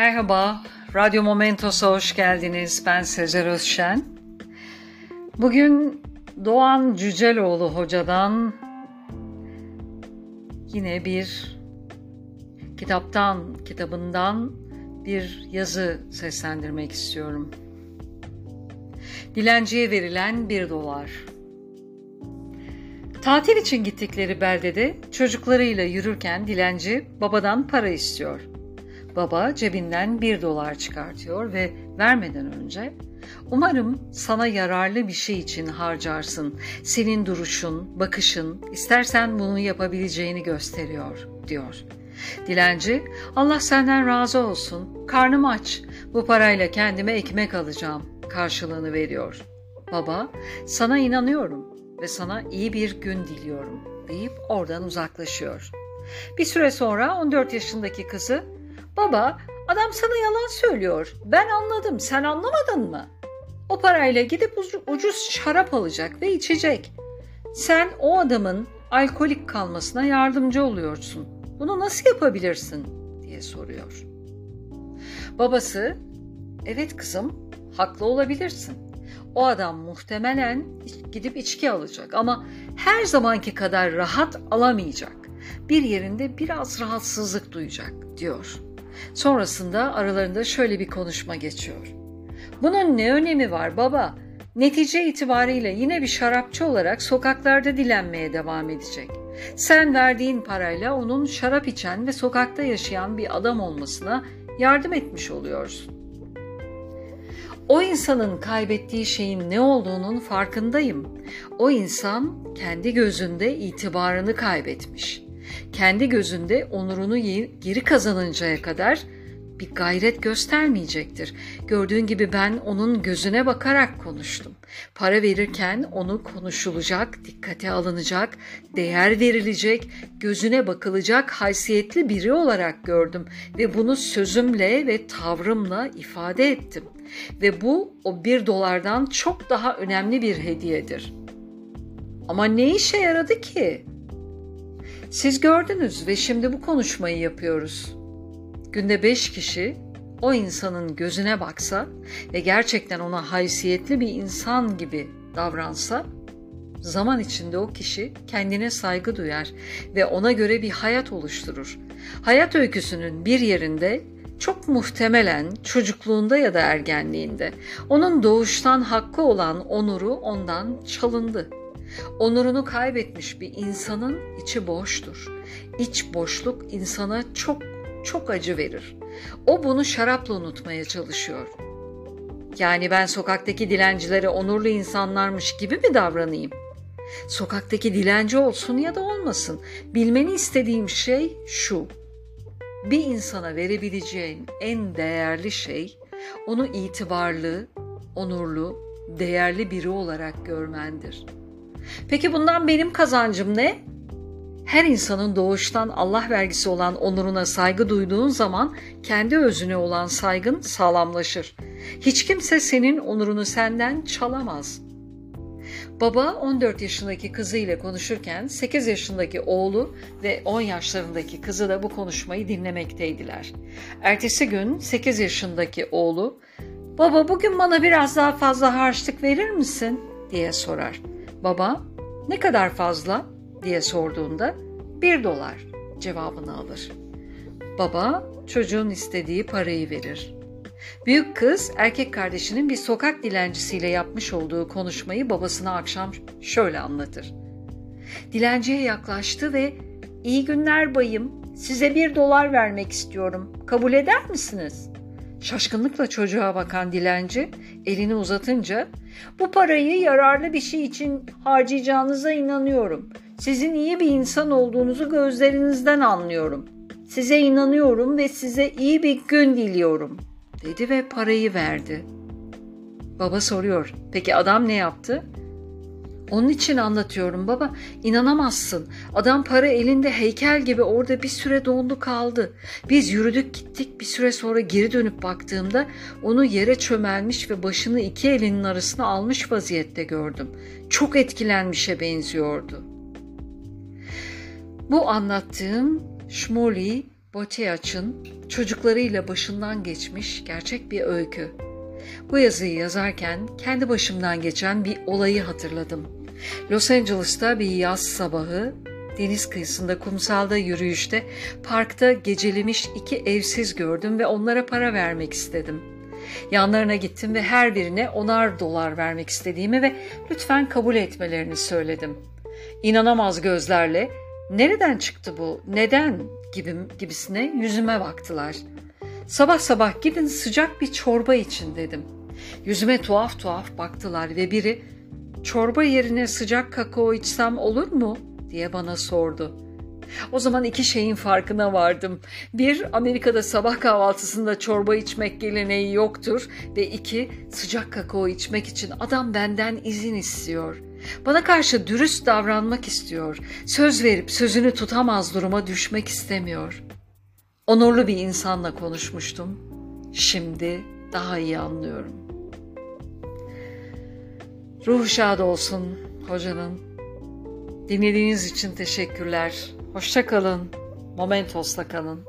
Merhaba, Radyo Momentos'a hoş geldiniz. Ben Sezer Özşen. Bugün Doğan Cüceloğlu hocadan yine bir kitaptan, kitabından bir yazı seslendirmek istiyorum. Dilenciye verilen bir dolar. Tatil için gittikleri beldede çocuklarıyla yürürken dilenci babadan para istiyor. Baba cebinden bir dolar çıkartıyor ve vermeden önce umarım sana yararlı bir şey için harcarsın. Senin duruşun, bakışın, istersen bunu yapabileceğini gösteriyor diyor. Dilenci, Allah senden razı olsun, karnım aç, bu parayla kendime ekmek alacağım karşılığını veriyor. Baba, sana inanıyorum ve sana iyi bir gün diliyorum deyip oradan uzaklaşıyor. Bir süre sonra 14 yaşındaki kızı Baba adam sana yalan söylüyor. Ben anladım sen anlamadın mı? O parayla gidip ucuz şarap alacak ve içecek. Sen o adamın alkolik kalmasına yardımcı oluyorsun. Bunu nasıl yapabilirsin diye soruyor. Babası evet kızım haklı olabilirsin. O adam muhtemelen gidip içki alacak ama her zamanki kadar rahat alamayacak. Bir yerinde biraz rahatsızlık duyacak diyor. Sonrasında aralarında şöyle bir konuşma geçiyor. Bunun ne önemi var baba? Netice itibariyle yine bir şarapçı olarak sokaklarda dilenmeye devam edecek. Sen verdiğin parayla onun şarap içen ve sokakta yaşayan bir adam olmasına yardım etmiş oluyorsun. O insanın kaybettiği şeyin ne olduğunun farkındayım. O insan kendi gözünde itibarını kaybetmiş kendi gözünde onurunu geri kazanıncaya kadar bir gayret göstermeyecektir. Gördüğün gibi ben onun gözüne bakarak konuştum. Para verirken onu konuşulacak, dikkate alınacak, değer verilecek, gözüne bakılacak haysiyetli biri olarak gördüm ve bunu sözümle ve tavrımla ifade ettim. Ve bu o bir dolardan çok daha önemli bir hediyedir. Ama ne işe yaradı ki? Siz gördünüz ve şimdi bu konuşmayı yapıyoruz. Günde beş kişi o insanın gözüne baksa ve gerçekten ona haysiyetli bir insan gibi davransa, zaman içinde o kişi kendine saygı duyar ve ona göre bir hayat oluşturur. Hayat öyküsünün bir yerinde çok muhtemelen çocukluğunda ya da ergenliğinde onun doğuştan hakkı olan onuru ondan çalındı. Onurunu kaybetmiş bir insanın içi boştur. İç boşluk insana çok çok acı verir. O bunu şarapla unutmaya çalışıyor. Yani ben sokaktaki dilencilere onurlu insanlarmış gibi mi davranayım? Sokaktaki dilenci olsun ya da olmasın. Bilmeni istediğim şey şu. Bir insana verebileceğin en değerli şey onu itibarlı, onurlu, değerli biri olarak görmendir.'' Peki bundan benim kazancım ne? Her insanın doğuştan Allah vergisi olan onuruna saygı duyduğun zaman kendi özüne olan saygın sağlamlaşır. Hiç kimse senin onurunu senden çalamaz. Baba 14 yaşındaki kızı ile konuşurken 8 yaşındaki oğlu ve 10 yaşlarındaki kızı da bu konuşmayı dinlemekteydiler. Ertesi gün 8 yaşındaki oğlu "Baba bugün bana biraz daha fazla harçlık verir misin?" diye sorar. Baba ne kadar fazla diye sorduğunda bir dolar cevabını alır. Baba çocuğun istediği parayı verir. Büyük kız erkek kardeşinin bir sokak dilencisiyle yapmış olduğu konuşmayı babasına akşam şöyle anlatır. Dilenciye yaklaştı ve iyi günler bayım size bir dolar vermek istiyorum kabul eder misiniz? Şaşkınlıkla çocuğa bakan dilenci elini uzatınca bu parayı yararlı bir şey için harcayacağınıza inanıyorum. Sizin iyi bir insan olduğunuzu gözlerinizden anlıyorum. Size inanıyorum ve size iyi bir gün diliyorum." dedi ve parayı verdi. Baba soruyor. Peki adam ne yaptı? Onun için anlatıyorum baba. İnanamazsın. Adam para elinde heykel gibi orada bir süre dondu kaldı. Biz yürüdük gittik bir süre sonra geri dönüp baktığımda onu yere çömelmiş ve başını iki elinin arasına almış vaziyette gördüm. Çok etkilenmişe benziyordu. Bu anlattığım Shmuley Botiaç'ın çocuklarıyla başından geçmiş gerçek bir öykü. Bu yazıyı yazarken kendi başımdan geçen bir olayı hatırladım. Los Angeles'ta bir yaz sabahı deniz kıyısında kumsalda yürüyüşte parkta gecelemiş iki evsiz gördüm ve onlara para vermek istedim. Yanlarına gittim ve her birine onar dolar vermek istediğimi ve lütfen kabul etmelerini söyledim. İnanamaz gözlerle nereden çıktı bu, neden gibi, gibisine yüzüme baktılar. Sabah sabah gidin sıcak bir çorba için dedim. Yüzüme tuhaf tuhaf baktılar ve biri çorba yerine sıcak kakao içsem olur mu diye bana sordu. O zaman iki şeyin farkına vardım. Bir, Amerika'da sabah kahvaltısında çorba içmek geleneği yoktur. Ve iki, sıcak kakao içmek için adam benden izin istiyor. Bana karşı dürüst davranmak istiyor. Söz verip sözünü tutamaz duruma düşmek istemiyor. Onurlu bir insanla konuşmuştum. Şimdi daha iyi anlıyorum. Ruh şad olsun hocanın. Dinlediğiniz için teşekkürler. Hoşça kalın. Momentos'ta kalın.